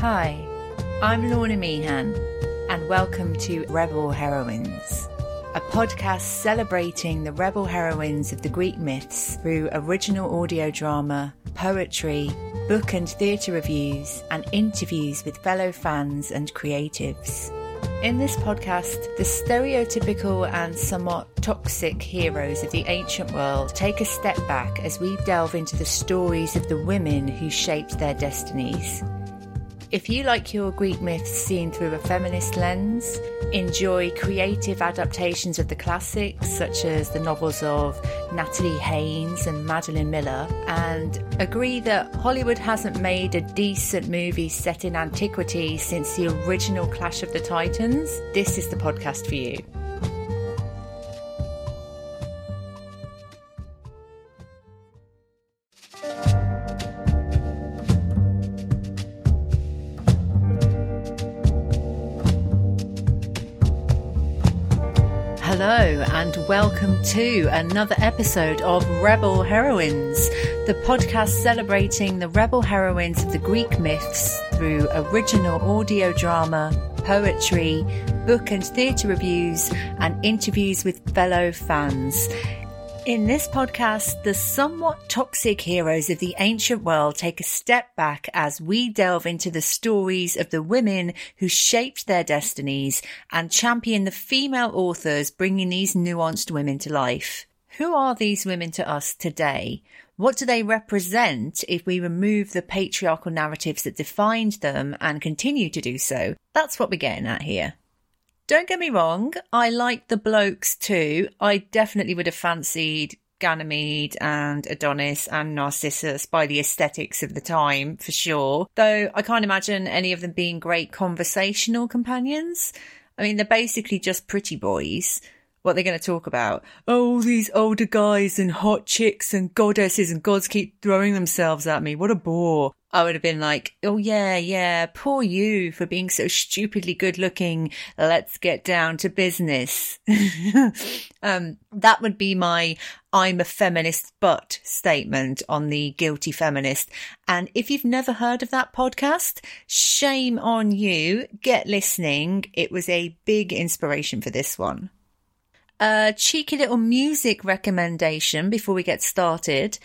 Hi, I'm Lorna Meehan, and welcome to Rebel Heroines, a podcast celebrating the rebel heroines of the Greek myths through original audio drama, poetry, book and theatre reviews, and interviews with fellow fans and creatives. In this podcast, the stereotypical and somewhat toxic heroes of the ancient world take a step back as we delve into the stories of the women who shaped their destinies. If you like your Greek myths seen through a feminist lens, enjoy creative adaptations of the classics such as the novels of Natalie Haynes and Madeline Miller, and agree that Hollywood hasn't made a decent movie set in antiquity since the original Clash of the Titans, this is the podcast for you. And welcome to another episode of Rebel Heroines, the podcast celebrating the rebel heroines of the Greek myths through original audio drama, poetry, book and theatre reviews, and interviews with fellow fans. In this podcast, the somewhat toxic heroes of the ancient world take a step back as we delve into the stories of the women who shaped their destinies and champion the female authors bringing these nuanced women to life. Who are these women to us today? What do they represent if we remove the patriarchal narratives that defined them and continue to do so? That's what we're getting at here. Don't get me wrong, I like the blokes too. I definitely would have fancied Ganymede and Adonis and Narcissus by the aesthetics of the time, for sure. Though I can't imagine any of them being great conversational companions. I mean, they're basically just pretty boys. What are they're going to talk about? Oh, these older guys and hot chicks and goddesses and gods keep throwing themselves at me. What a bore. I would have been like, oh yeah, yeah, poor you for being so stupidly good looking. Let's get down to business. um, that would be my I'm a feminist but statement on the guilty feminist. And if you've never heard of that podcast, shame on you. Get listening. It was a big inspiration for this one. A cheeky little music recommendation before we get started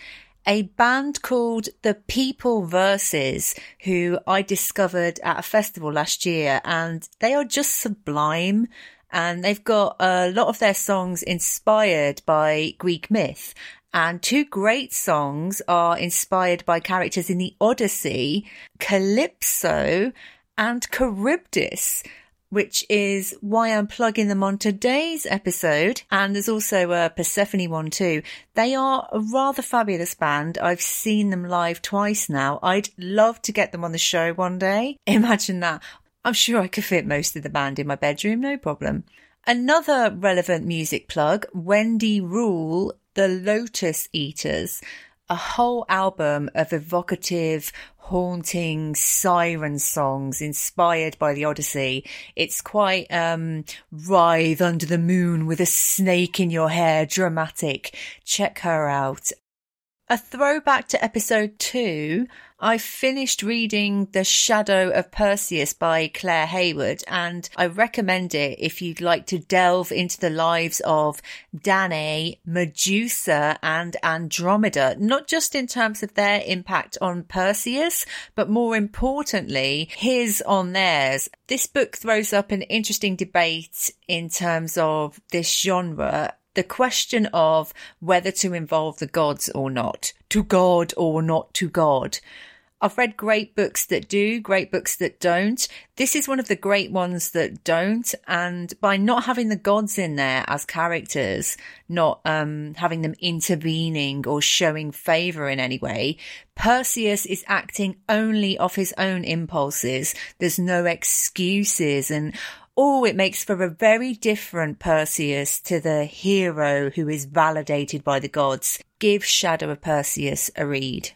a band called The People Versus, who I discovered at a festival last year, and they are just sublime. And they've got a lot of their songs inspired by Greek myth. And two great songs are inspired by characters in the Odyssey, Calypso and Charybdis which is why I'm plugging them on today's episode. And there's also a Persephone one too. They are a rather fabulous band. I've seen them live twice now. I'd love to get them on the show one day. Imagine that. I'm sure I could fit most of the band in my bedroom, no problem. Another relevant music plug, Wendy Rule, The Lotus Eaters a whole album of evocative, haunting siren songs inspired by the Odyssey. It's quite um, writhe under the moon with a snake in your hair, dramatic. Check her out. A throwback to episode two, I finished reading The Shadow of Perseus by Clare Heywood, and I recommend it if you'd like to delve into the lives of Danae, Medusa, and Andromeda, not just in terms of their impact on Perseus, but more importantly, his on theirs. This book throws up an interesting debate in terms of this genre the question of whether to involve the gods or not, to God or not to God. I've read great books that do, great books that don't. This is one of the great ones that don't. And by not having the gods in there as characters, not um, having them intervening or showing favor in any way, Perseus is acting only off his own impulses. There's no excuses. And Oh, it makes for a very different Perseus to the hero who is validated by the gods. Give Shadow of Perseus a read.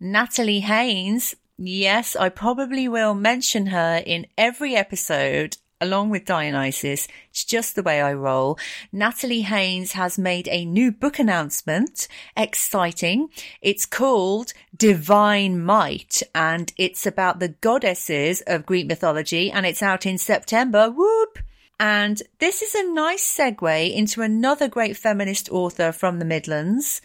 Natalie Haynes. Yes, I probably will mention her in every episode along with Dionysus. It's just the way I roll. Natalie Haynes has made a new book announcement. Exciting. It's called Divine Might and it's about the goddesses of Greek mythology and it's out in September. Whoop! And this is a nice segue into another great feminist author from the Midlands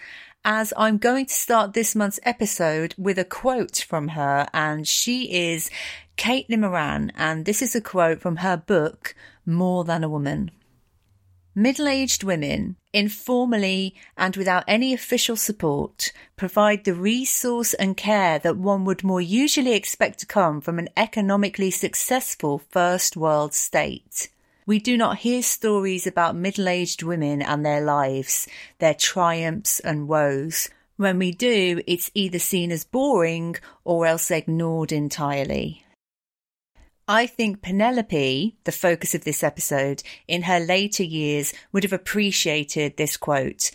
as I'm going to start this month's episode with a quote from her, and she is Caitlin Moran, and this is a quote from her book, More Than a Woman. Middle aged women, informally and without any official support, provide the resource and care that one would more usually expect to come from an economically successful first world state. We do not hear stories about middle aged women and their lives, their triumphs and woes. When we do, it's either seen as boring or else ignored entirely. I think Penelope, the focus of this episode, in her later years would have appreciated this quote.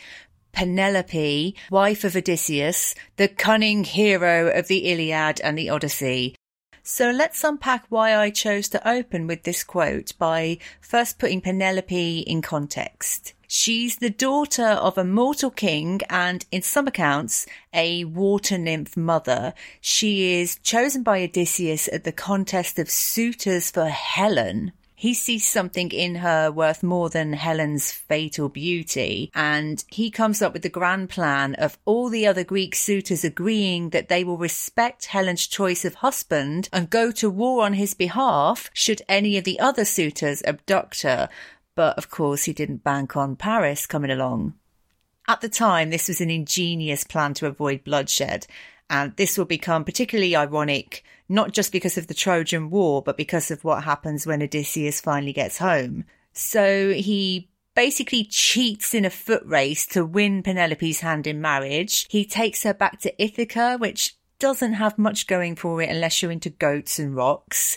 Penelope, wife of Odysseus, the cunning hero of the Iliad and the Odyssey, so let's unpack why I chose to open with this quote by first putting Penelope in context. She's the daughter of a mortal king and, in some accounts, a water nymph mother. She is chosen by Odysseus at the contest of suitors for Helen, he sees something in her worth more than Helen's fatal beauty, and he comes up with the grand plan of all the other Greek suitors agreeing that they will respect Helen's choice of husband and go to war on his behalf should any of the other suitors abduct her. But of course, he didn't bank on Paris coming along. At the time, this was an ingenious plan to avoid bloodshed, and this will become particularly ironic not just because of the Trojan War, but because of what happens when Odysseus finally gets home. So he basically cheats in a foot race to win Penelope's hand in marriage. He takes her back to Ithaca, which doesn't have much going for it unless you're into goats and rocks.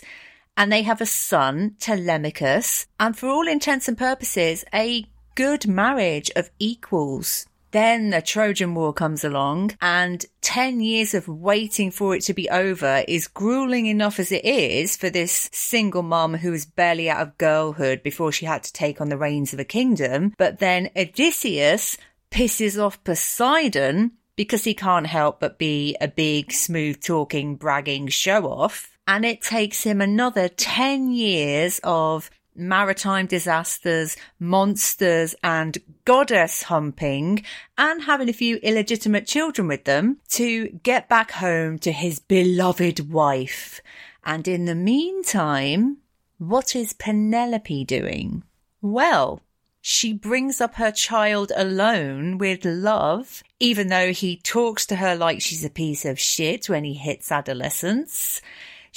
And they have a son, Telemachus, and for all intents and purposes, a good marriage of equals. Then the Trojan War comes along, and 10 years of waiting for it to be over is grueling enough as it is for this single mom who was barely out of girlhood before she had to take on the reins of a kingdom. But then Odysseus pisses off Poseidon because he can't help but be a big, smooth talking, bragging show off. And it takes him another 10 years of maritime disasters, monsters, and goddess humping, and having a few illegitimate children with them to get back home to his beloved wife. And in the meantime, what is Penelope doing? Well, she brings up her child alone with love, even though he talks to her like she's a piece of shit when he hits adolescence.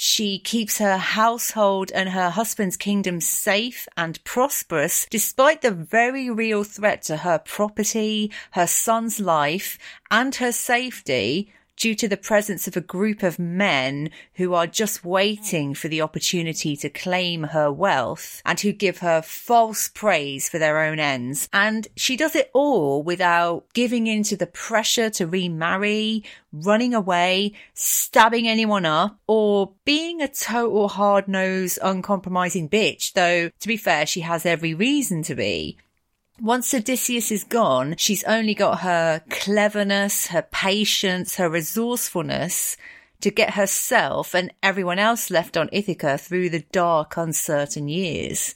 She keeps her household and her husband's kingdom safe and prosperous despite the very real threat to her property, her son's life, and her safety due to the presence of a group of men who are just waiting for the opportunity to claim her wealth and who give her false praise for their own ends. And she does it all without giving in to the pressure to remarry, running away, stabbing anyone up, or being a total hard-nosed, uncompromising bitch, though to be fair, she has every reason to be. Once Odysseus is gone, she's only got her cleverness, her patience, her resourcefulness to get herself and everyone else left on Ithaca through the dark, uncertain years.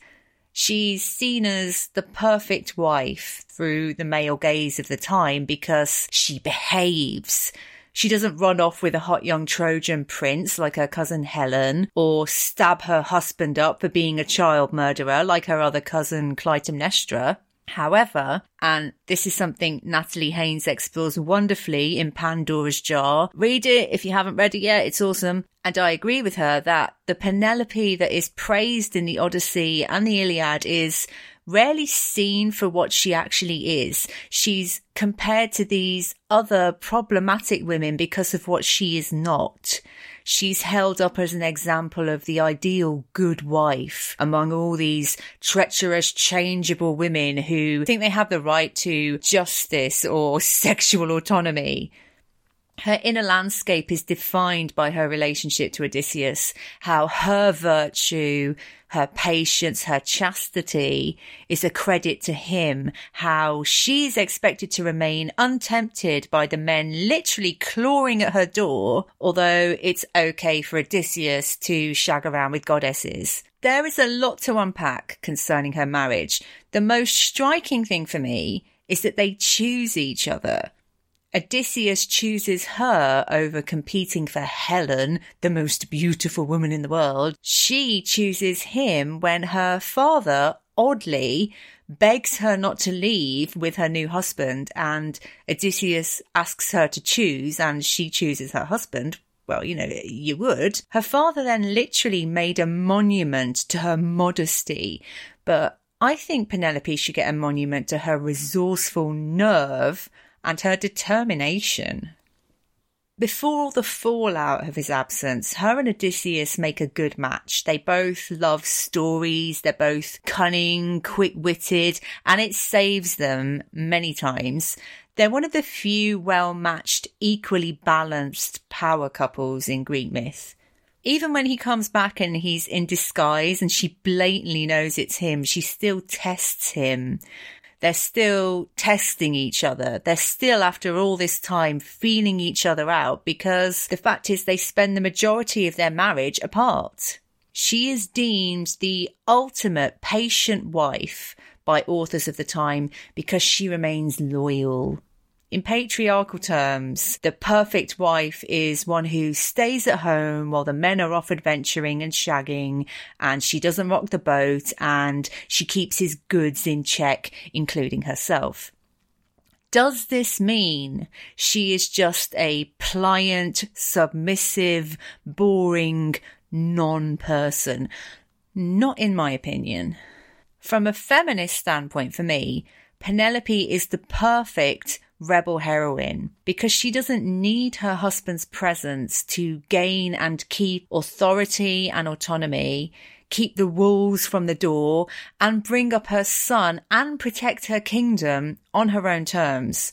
She's seen as the perfect wife through the male gaze of the time because she behaves. She doesn't run off with a hot young Trojan prince like her cousin Helen, or stab her husband up for being a child murderer like her other cousin Clytemnestra. However, and this is something Natalie Haynes explores wonderfully in Pandora's Jar. Read it if you haven't read it yet, it's awesome. And I agree with her that the Penelope that is praised in the Odyssey and the Iliad is rarely seen for what she actually is. She's compared to these other problematic women because of what she is not she's held up as an example of the ideal good wife among all these treacherous, changeable women who think they have the right to justice or sexual autonomy. her inner landscape is defined by her relationship to Odysseus, how her virtue, her patience, her chastity is a credit to him, how she's expected to remain untempted by the men literally clawing at her door, although it's okay for Odysseus to shag around with goddesses. There is a lot to unpack concerning her marriage. The most striking thing for me is that they choose each other. Odysseus chooses her over competing for Helen, the most beautiful woman in the world. She chooses him when her father, oddly, begs her not to leave with her new husband, and Odysseus asks her to choose, and she chooses her husband. Well, you know, you would. Her father then literally made a monument to her modesty, but I think Penelope should get a monument to her resourceful nerve and her determination. Before the fallout of his absence, her and Odysseus make a good match. They both love stories, they're both cunning, quick witted, and it saves them many times. They're one of the few well matched, equally balanced power couples in Greek myth. Even when he comes back and he's in disguise and she blatantly knows it's him, she still tests him. They're still testing each other. They're still, after all this time, feeling each other out because the fact is they spend the majority of their marriage apart. She is deemed the ultimate patient wife by authors of the time because she remains loyal. In patriarchal terms, the perfect wife is one who stays at home while the men are off adventuring and shagging, and she doesn't rock the boat, and she keeps his goods in check, including herself. Does this mean she is just a pliant, submissive, boring non person? Not in my opinion. From a feminist standpoint, for me, Penelope is the perfect rebel heroine because she doesn't need her husband's presence to gain and keep authority and autonomy, keep the wolves from the door, and bring up her son and protect her kingdom on her own terms.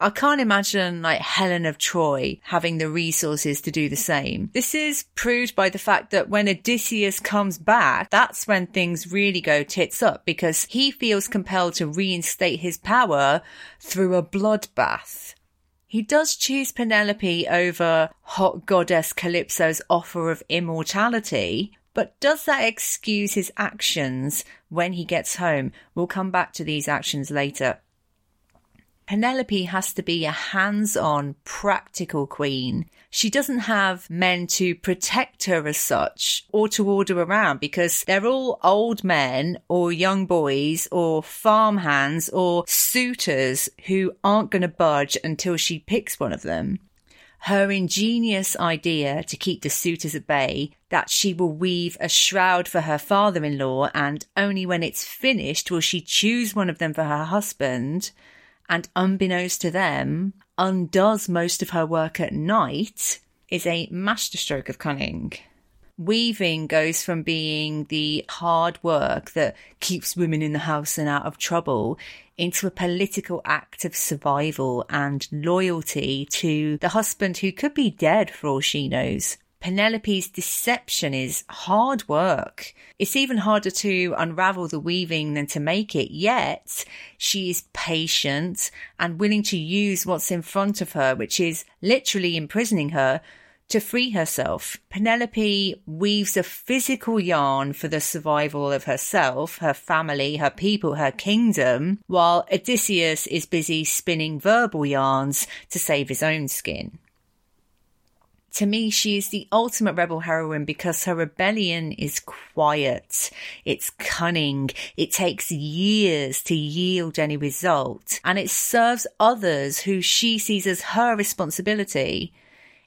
I can't imagine like Helen of Troy having the resources to do the same. This is proved by the fact that when Odysseus comes back, that's when things really go tits up because he feels compelled to reinstate his power through a bloodbath. He does choose Penelope over hot goddess Calypso's offer of immortality, but does that excuse his actions when he gets home? We'll come back to these actions later. Penelope has to be a hands on, practical queen. She doesn't have men to protect her as such or to order around because they're all old men or young boys or farmhands or suitors who aren't going to budge until she picks one of them. Her ingenious idea to keep the suitors at bay that she will weave a shroud for her father in law and only when it's finished will she choose one of them for her husband and unbeknownst to them, undoes most of her work at night is a masterstroke of cunning. Weaving goes from being the hard work that keeps women in the house and out of trouble into a political act of survival and loyalty to the husband who could be dead for all she knows. Penelope's deception is hard work. It's even harder to unravel the weaving than to make it, yet she is patient and willing to use what's in front of her, which is literally imprisoning her to free herself. Penelope weaves a physical yarn for the survival of herself, her family, her people, her kingdom, while Odysseus is busy spinning verbal yarns to save his own skin. To me, she is the ultimate rebel heroine because her rebellion is quiet. It's cunning. It takes years to yield any result and it serves others who she sees as her responsibility.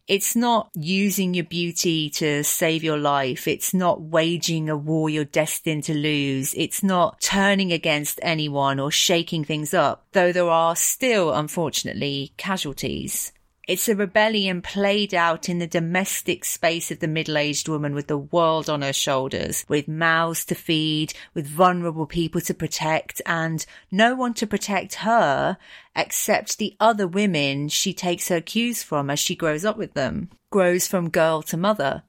It's not using your beauty to save your life. It's not waging a war you're destined to lose. It's not turning against anyone or shaking things up, though there are still, unfortunately, casualties. It's a rebellion played out in the domestic space of the middle-aged woman with the world on her shoulders, with mouths to feed, with vulnerable people to protect, and no one to protect her except the other women she takes her cues from as she grows up with them, grows from girl to mother.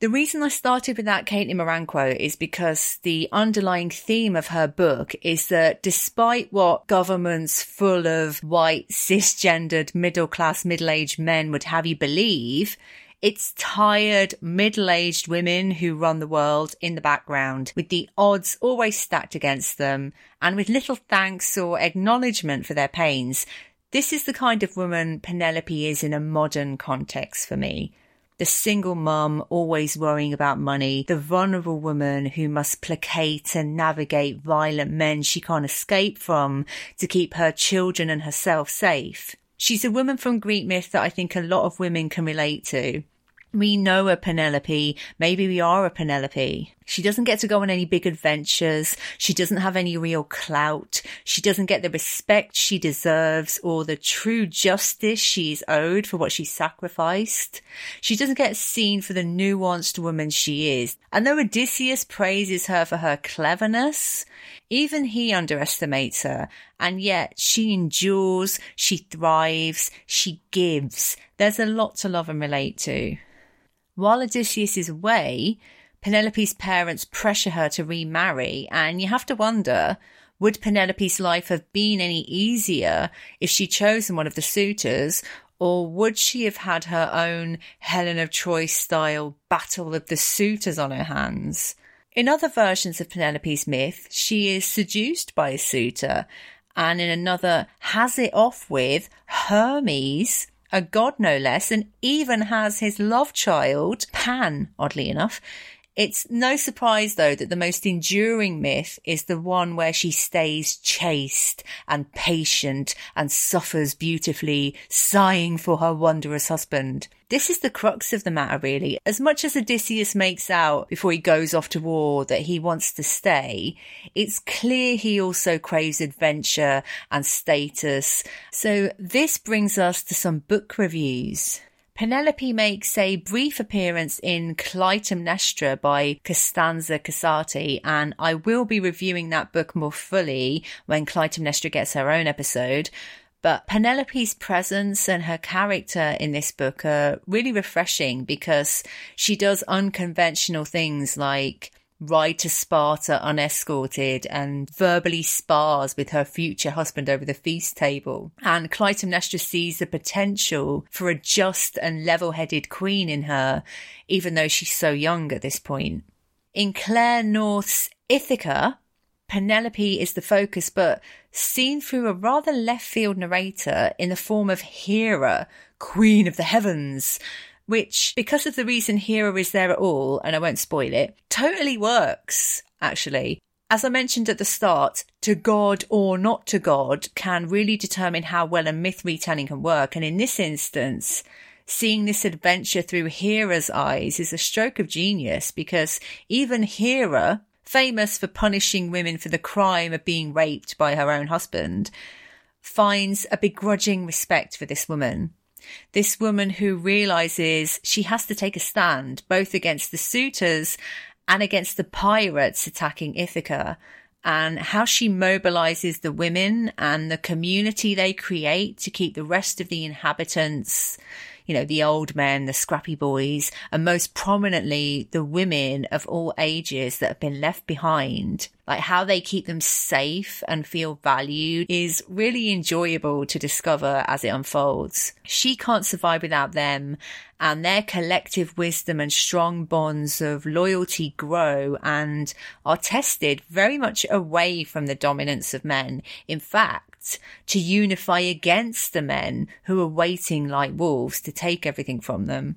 The reason I started with that Caitlin Moran quote is because the underlying theme of her book is that despite what governments full of white, cisgendered, middle class, middle aged men would have you believe, it's tired, middle aged women who run the world in the background, with the odds always stacked against them, and with little thanks or acknowledgement for their pains. This is the kind of woman Penelope is in a modern context for me the single mum always worrying about money, the vulnerable woman who must placate and navigate violent men she can't escape from to keep her children and herself safe. She's a woman from Greek myth that I think a lot of women can relate to we know a Penelope. Maybe we are a Penelope. She doesn't get to go on any big adventures. She doesn't have any real clout. She doesn't get the respect she deserves or the true justice she's owed for what she sacrificed. She doesn't get seen for the nuanced woman she is. And though Odysseus praises her for her cleverness, even he underestimates her. And yet she endures, she thrives, she gives. There's a lot to love and relate to. While Odysseus is away, Penelope's parents pressure her to remarry, and you have to wonder would Penelope's life have been any easier if she'd chosen one of the suitors, or would she have had her own Helen of Troy style battle of the suitors on her hands? In other versions of Penelope's myth, she is seduced by a suitor, and in another, has it off with Hermes, a god no less, and even has his love child, Pan, oddly enough, it's no surprise, though, that the most enduring myth is the one where she stays chaste and patient and suffers beautifully, sighing for her wondrous husband. This is the crux of the matter, really. As much as Odysseus makes out before he goes off to war that he wants to stay, it's clear he also craves adventure and status. So this brings us to some book reviews. Penelope makes a brief appearance in Clytemnestra by Costanza Casati, and I will be reviewing that book more fully when Clytemnestra gets her own episode. But Penelope's presence and her character in this book are really refreshing because she does unconventional things like ride to Sparta unescorted and verbally spars with her future husband over the feast table. And Clytemnestra sees the potential for a just and level headed queen in her, even though she's so young at this point. In Claire North's Ithaca, Penelope is the focus, but seen through a rather left field narrator in the form of Hera, Queen of the Heavens, which, because of the reason Hera is there at all, and I won't spoil it, totally works, actually. As I mentioned at the start, to God or not to God can really determine how well a myth retelling can work. And in this instance, seeing this adventure through Hera's eyes is a stroke of genius because even Hera, famous for punishing women for the crime of being raped by her own husband, finds a begrudging respect for this woman. This woman who realizes she has to take a stand both against the suitors and against the pirates attacking Ithaca and how she mobilizes the women and the community they create to keep the rest of the inhabitants you know, the old men, the scrappy boys, and most prominently the women of all ages that have been left behind. Like how they keep them safe and feel valued is really enjoyable to discover as it unfolds. She can't survive without them and their collective wisdom and strong bonds of loyalty grow and are tested very much away from the dominance of men. In fact, to unify against the men who are waiting like wolves to take everything from them.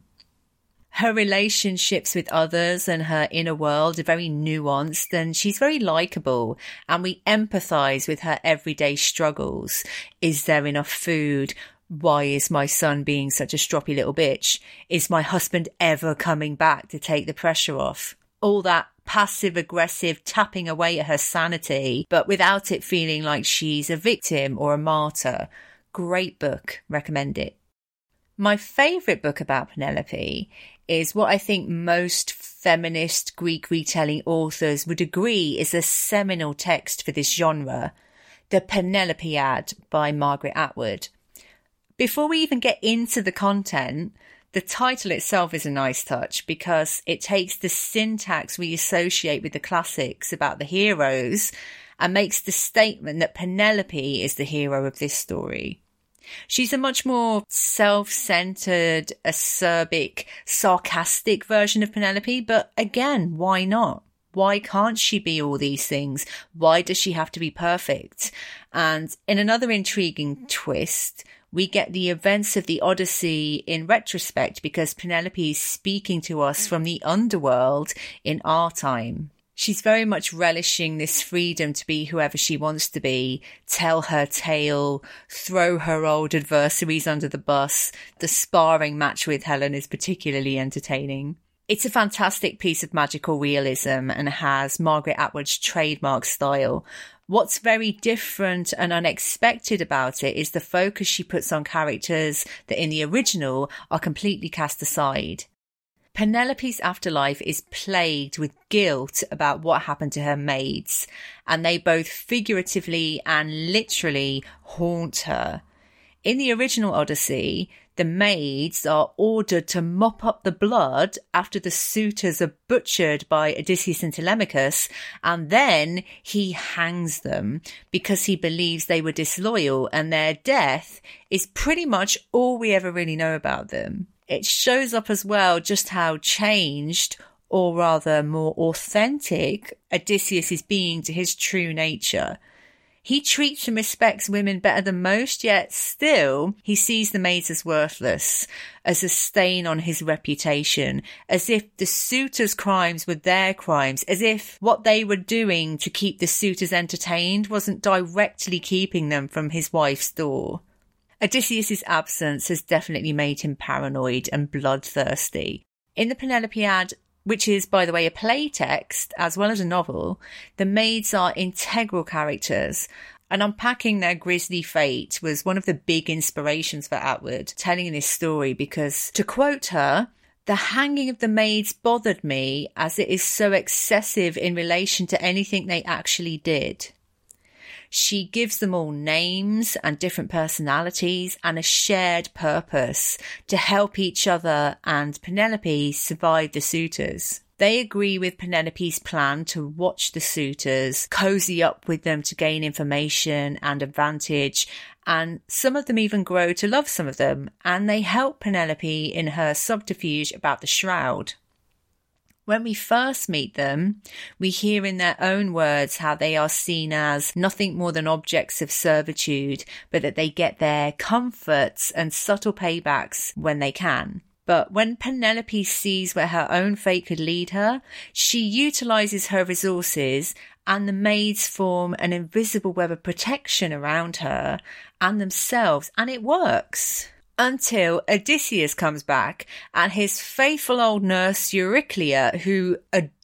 Her relationships with others and her inner world are very nuanced and she's very likable and we empathize with her everyday struggles. Is there enough food? Why is my son being such a stroppy little bitch? Is my husband ever coming back to take the pressure off? All that passive aggressive tapping away at her sanity, but without it feeling like she's a victim or a martyr. Great book. Recommend it. My favourite book about Penelope is what I think most feminist Greek retelling authors would agree is a seminal text for this genre, The Penelopiad by Margaret Atwood. Before we even get into the content, the title itself is a nice touch because it takes the syntax we associate with the classics about the heroes and makes the statement that Penelope is the hero of this story. She's a much more self-centered, acerbic, sarcastic version of Penelope, but again, why not? Why can't she be all these things? Why does she have to be perfect? And in another intriguing twist, we get the events of the Odyssey in retrospect because Penelope is speaking to us from the underworld in our time. She's very much relishing this freedom to be whoever she wants to be, tell her tale, throw her old adversaries under the bus. The sparring match with Helen is particularly entertaining. It's a fantastic piece of magical realism and has Margaret Atwood's trademark style. What's very different and unexpected about it is the focus she puts on characters that in the original are completely cast aside. Penelope's afterlife is plagued with guilt about what happened to her maids, and they both figuratively and literally haunt her. In the original Odyssey, the maids are ordered to mop up the blood after the suitors are butchered by Odysseus and Telemachus, and then he hangs them because he believes they were disloyal, and their death is pretty much all we ever really know about them it shows up as well just how changed or rather more authentic Odysseus is being to his true nature. He treats and respects women better than most, yet still he sees the maids as worthless, as a stain on his reputation, as if the suitors' crimes were their crimes, as if what they were doing to keep the suitors entertained wasn't directly keeping them from his wife's door. Odysseus's absence has definitely made him paranoid and bloodthirsty. In the Penelopiad, which is, by the way, a play text as well as a novel, the maids are integral characters. And unpacking their grisly fate was one of the big inspirations for Atwood telling this story because, to quote her, the hanging of the maids bothered me as it is so excessive in relation to anything they actually did. She gives them all names and different personalities and a shared purpose to help each other and Penelope survive the suitors. They agree with Penelope's plan to watch the suitors, cozy up with them to gain information and advantage, and some of them even grow to love some of them, and they help Penelope in her subterfuge about the shroud. When we first meet them, we hear in their own words how they are seen as nothing more than objects of servitude, but that they get their comforts and subtle paybacks when they can. But when Penelope sees where her own fate could lead her, she utilizes her resources and the maids form an invisible web of protection around her and themselves, and it works until Odysseus comes back and his faithful old nurse Eurycleia, who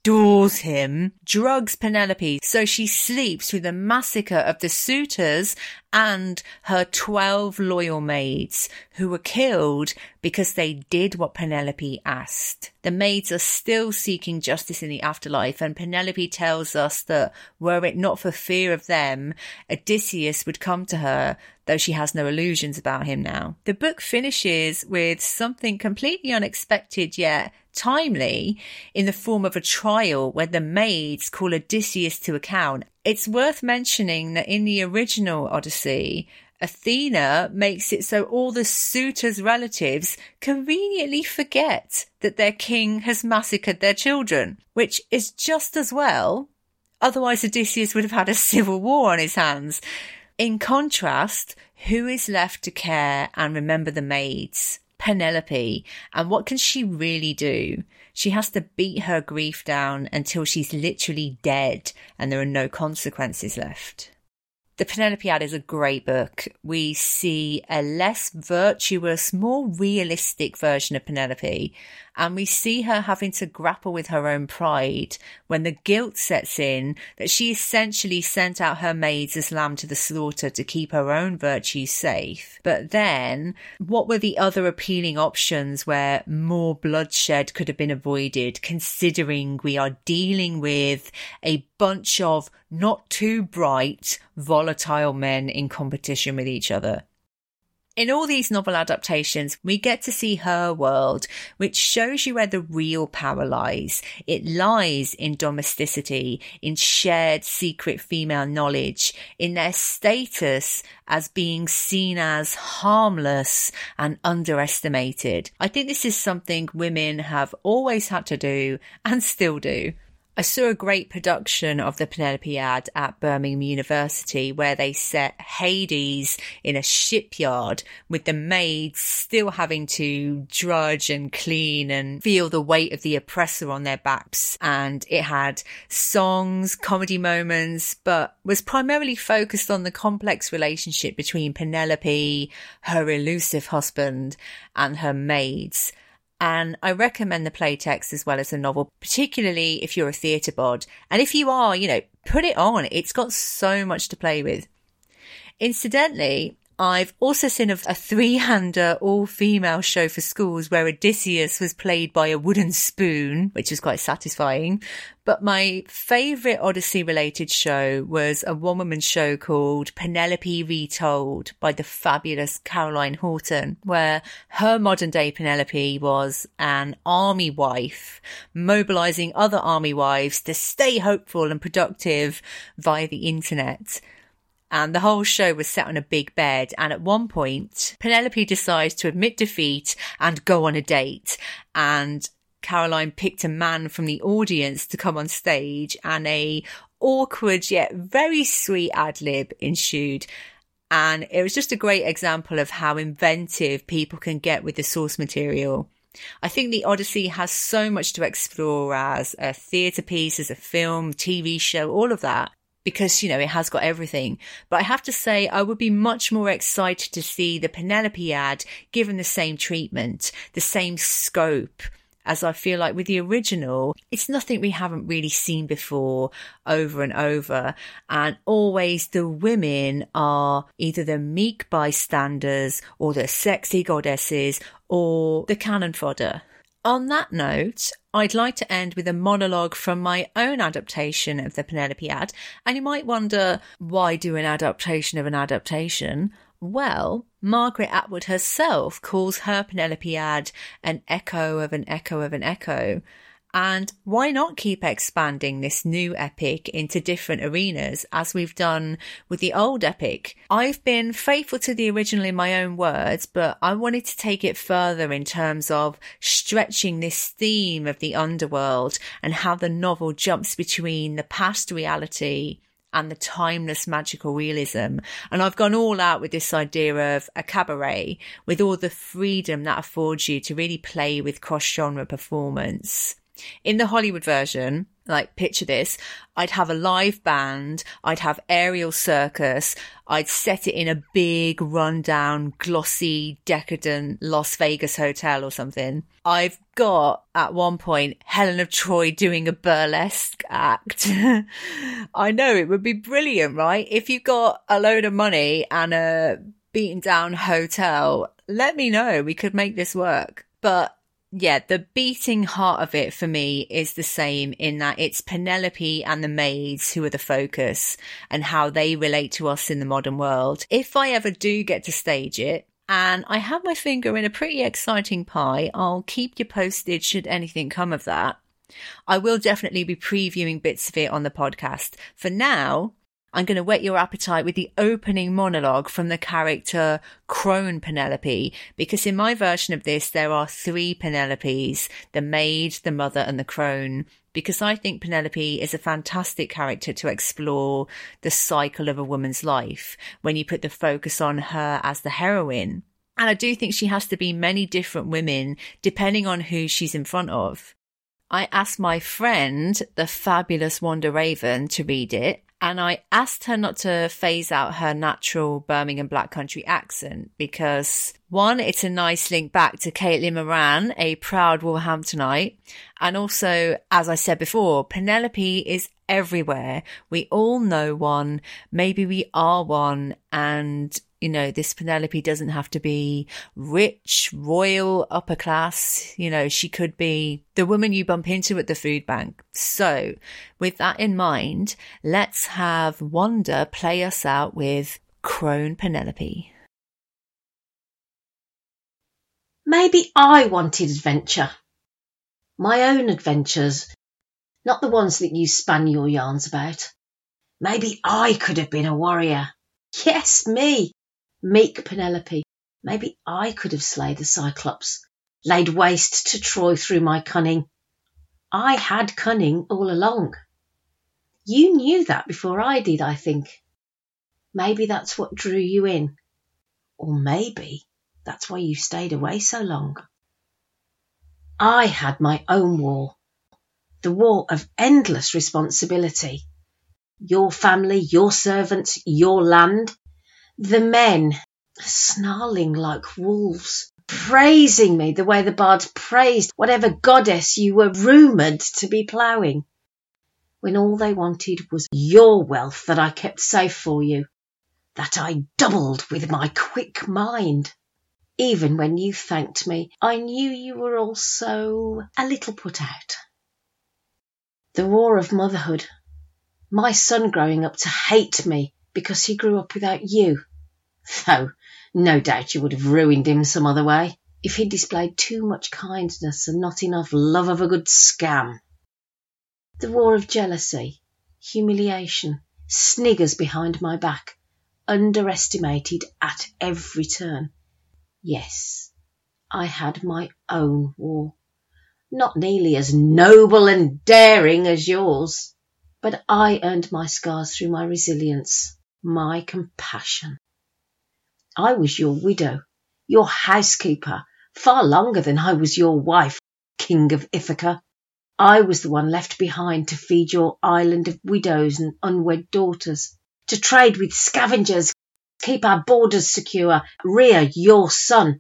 adores him, drugs Penelope so she sleeps through the massacre of the suitors and her 12 loyal maids who were killed because they did what Penelope asked. The maids are still seeking justice in the afterlife and Penelope tells us that were it not for fear of them, Odysseus would come to her, though she has no illusions about him now. The book finishes with something completely unexpected yet timely in the form of a trial where the maids call Odysseus to account. It's worth mentioning that in the original Odyssey, Athena makes it so all the suitors' relatives conveniently forget that their king has massacred their children, which is just as well. Otherwise, Odysseus would have had a civil war on his hands. In contrast, who is left to care and remember the maids? Penelope. And what can she really do? She has to beat her grief down until she's literally dead and there are no consequences left. The Penelopiad is a great book. We see a less virtuous, more realistic version of Penelope, and we see her having to grapple with her own pride when the guilt sets in that she essentially sent out her maids as lamb to the slaughter to keep her own virtues safe. But then, what were the other appealing options where more bloodshed could have been avoided, considering we are dealing with a bunch of not too bright, volatile men in competition with each other. In all these novel adaptations, we get to see her world, which shows you where the real power lies. It lies in domesticity, in shared secret female knowledge, in their status as being seen as harmless and underestimated. I think this is something women have always had to do and still do. I saw a great production of the Penelopiad at Birmingham University where they set Hades in a shipyard with the maids still having to drudge and clean and feel the weight of the oppressor on their backs. And it had songs, comedy moments, but was primarily focused on the complex relationship between Penelope, her elusive husband, and her maids. And I recommend the playtext as well as the novel, particularly if you're a theatre bod. And if you are, you know, put it on. It's got so much to play with. Incidentally, I've also seen a, a three-hander all-female show for schools where Odysseus was played by a wooden spoon, which was quite satisfying. But my favourite Odyssey-related show was a one-woman show called Penelope Retold by the fabulous Caroline Horton, where her modern-day Penelope was an army wife, mobilising other army wives to stay hopeful and productive via the internet and the whole show was set on a big bed. And at one point, Penelope decides to admit defeat and go on a date. And Caroline picked a man from the audience to come on stage and a awkward yet very sweet ad lib ensued. And it was just a great example of how inventive people can get with the source material. I think the Odyssey has so much to explore as a theatre piece, as a film, TV show, all of that because, you know, it has got everything. But I have to say, I would be much more excited to see the Penelopiad given the same treatment, the same scope. As I feel like with the original, it's nothing we haven't really seen before over and over. And always the women are either the meek bystanders or the sexy goddesses or the cannon fodder. On that note, I'd like to end with a monologue from my own adaptation of the Penelopiad. And you might wonder, why do an adaptation of an adaptation? Well, Margaret Atwood herself calls her Penelopiad an echo of an echo of an echo. And why not keep expanding this new epic into different arenas as we've done with the old epic? I've been faithful to the original in my own words, but I wanted to take it further in terms of stretching this theme of the underworld and how the novel jumps between the past reality and the timeless magical realism. And I've gone all out with this idea of a cabaret with all the freedom that affords you to really play with cross genre performance. In the Hollywood version, like picture this, I'd have a live band, I'd have aerial circus, I'd set it in a big rundown, glossy, decadent Las Vegas hotel or something. I've got at one point Helen of Troy doing a burlesque act. I know it would be brilliant, right? If you got a load of money and a beaten down hotel, let me know. We could make this work. But yeah, the beating heart of it for me is the same in that it's Penelope and the maids who are the focus and how they relate to us in the modern world. If I ever do get to stage it, and I have my finger in a pretty exciting pie, I'll keep you posted should anything come of that. I will definitely be previewing bits of it on the podcast. For now, I'm going to whet your appetite with the opening monologue from the character Crone Penelope, because in my version of this, there are three Penelopes, the maid, the mother, and the crone. Because I think Penelope is a fantastic character to explore the cycle of a woman's life when you put the focus on her as the heroine. And I do think she has to be many different women depending on who she's in front of. I asked my friend, the fabulous Wanda Raven, to read it, And I asked her not to phase out her natural Birmingham Black Country accent because one, it's a nice link back to Caitlin Moran, a proud Wolverhamptonite. And also, as I said before, Penelope is everywhere. We all know one. Maybe we are one. And you know, this Penelope doesn't have to be rich, royal, upper class. You know, she could be the woman you bump into at the food bank. So with that in mind, let's have Wanda play us out with Crone Penelope. Maybe I wanted adventure. My own adventures, not the ones that you span your yarns about. Maybe I could have been a warrior. Yes, me meek Penelope. Maybe I could have slayed the Cyclops, laid waste to Troy through my cunning. I had cunning all along. You knew that before I did, I think. Maybe that's what drew you in. Or maybe that's why you stayed away so long. I had my own war. The war of endless responsibility. Your family, your servants, your land, the men snarling like wolves, praising me the way the bards praised whatever goddess you were rumoured to be ploughing, when all they wanted was your wealth that I kept safe for you, that I doubled with my quick mind. Even when you thanked me, I knew you were also a little put out. The war of motherhood. My son growing up to hate me because he grew up without you. Though no doubt you would have ruined him some other way, if he'd displayed too much kindness and not enough love of a good scam. The war of jealousy, humiliation, sniggers behind my back, underestimated at every turn. Yes, I had my own war. Not nearly as noble and daring as yours, but I earned my scars through my resilience, my compassion. I was your widow, your housekeeper, far longer than I was your wife, King of Ithaca. I was the one left behind to feed your island of widows and unwed daughters, to trade with scavengers, keep our borders secure, rear your son.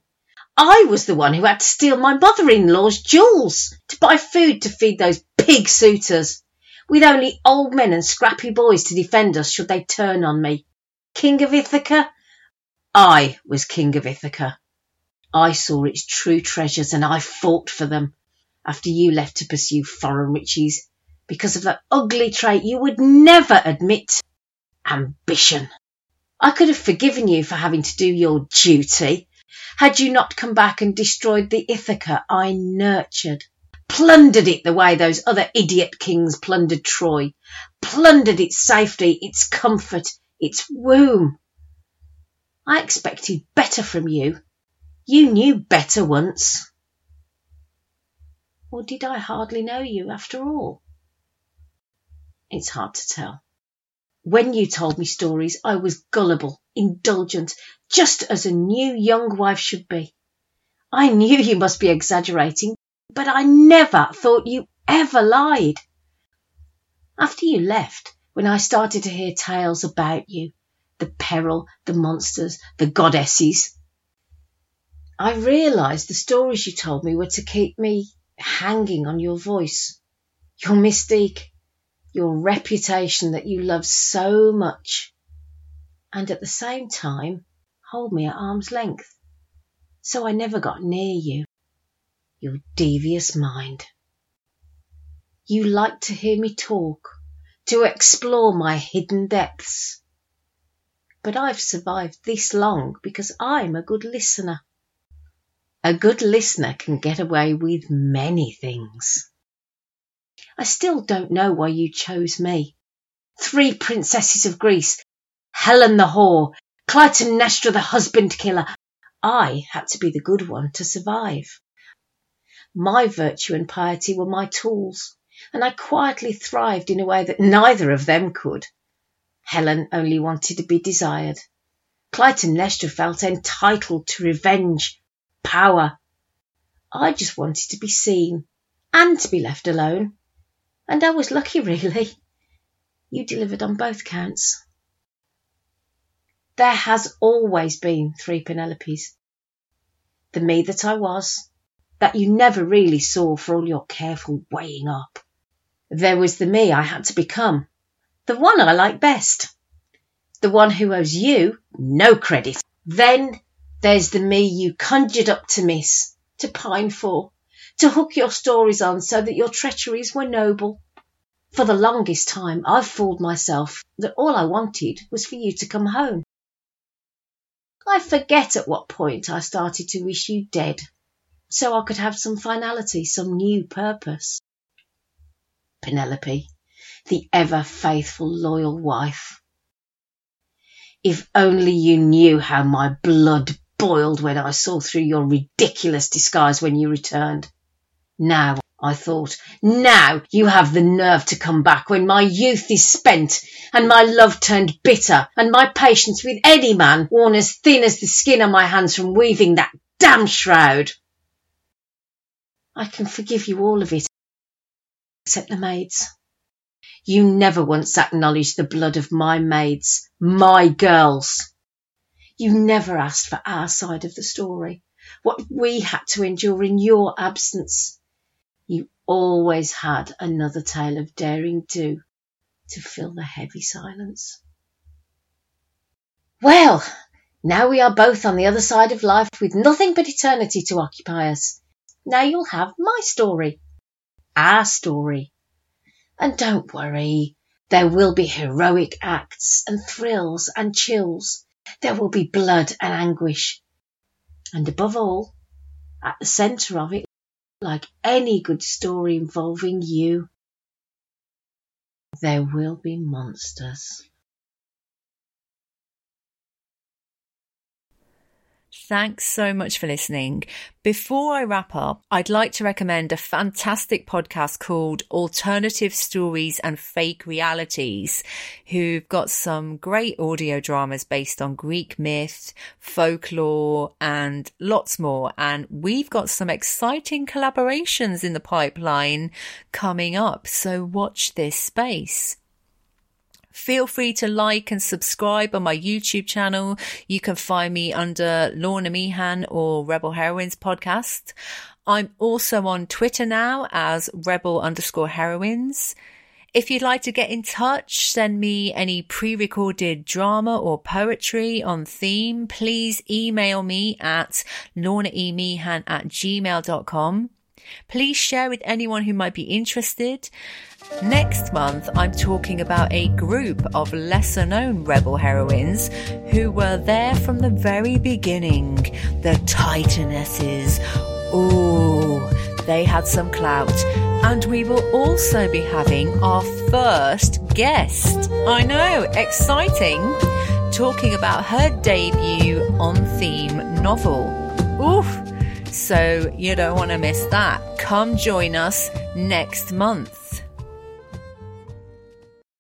I was the one who had to steal my mother-in-law's jewels to buy food to feed those pig suitors, with only old men and scrappy boys to defend us should they turn on me. King of Ithaca, I was king of Ithaca. I saw its true treasures and I fought for them after you left to pursue foreign riches because of that ugly trait you would never admit ambition. I could have forgiven you for having to do your duty had you not come back and destroyed the Ithaca I nurtured, plundered it the way those other idiot kings plundered Troy, plundered its safety, its comfort, its womb. I expected better from you. You knew better once. Or did I hardly know you after all? It's hard to tell. When you told me stories, I was gullible, indulgent, just as a new young wife should be. I knew you must be exaggerating, but I never thought you ever lied. After you left, when I started to hear tales about you, the peril, the monsters, the goddesses. I realised the stories you told me were to keep me hanging on your voice, your mystique, your reputation that you love so much, and at the same time hold me at arm's length. So I never got near you, your devious mind. You like to hear me talk, to explore my hidden depths but I've survived this long because I'm a good listener. A good listener can get away with many things. I still don't know why you chose me. Three princesses of Greece, Helen the whore, Clytemnestra the husband killer. I had to be the good one to survive. My virtue and piety were my tools, and I quietly thrived in a way that neither of them could. Helen only wanted to be desired. Clytemnestra felt entitled to revenge, power. I just wanted to be seen and to be left alone. And I was lucky, really. You delivered on both counts. There has always been three Penelopes. The me that I was, that you never really saw for all your careful weighing up. There was the me I had to become, the one I like best, the one who owes you no credit. Then there's the me you conjured up to miss, to pine for, to hook your stories on so that your treacheries were noble. For the longest time, I've fooled myself that all I wanted was for you to come home. I forget at what point I started to wish you dead, so I could have some finality, some new purpose. Penelope, the ever faithful, loyal wife. If only you knew how my blood boiled when I saw through your ridiculous disguise when you returned. Now, I thought, now you have the nerve to come back when my youth is spent and my love turned bitter and my patience with any man worn as thin as the skin on my hands from weaving that damn shroud. I can forgive you all of it, except the maids. You never once acknowledged the blood of my maids, my girls. You never asked for our side of the story, what we had to endure in your absence. You always had another tale of daring do to fill the heavy silence. Well, now we are both on the other side of life with nothing but eternity to occupy us. Now you'll have my story, our story. And don't worry, there will be heroic acts and thrills and chills. There will be blood and anguish. And above all, at the centre of it, like any good story involving you, there will be monsters. Thanks so much for listening. Before I wrap up, I'd like to recommend a fantastic podcast called Alternative Stories and Fake Realities, who've got some great audio dramas based on Greek myth, folklore, and lots more. And we've got some exciting collaborations in the pipeline coming up. So watch this space. Feel free to like and subscribe on my YouTube channel. You can find me under Lorna Meehan or Rebel Heroines podcast. I'm also on Twitter now as Rebel underscore heroines. If you'd like to get in touch, send me any pre-recorded drama or poetry on theme, please email me at lornaemeehan at gmail.com. Please share with anyone who might be interested. Next month, I'm talking about a group of lesser known rebel heroines who were there from the very beginning. The Titanesses. Ooh, they had some clout. And we will also be having our first guest. I know, exciting. Talking about her debut on theme novel. Oof. So you don't want to miss that. Come join us next month.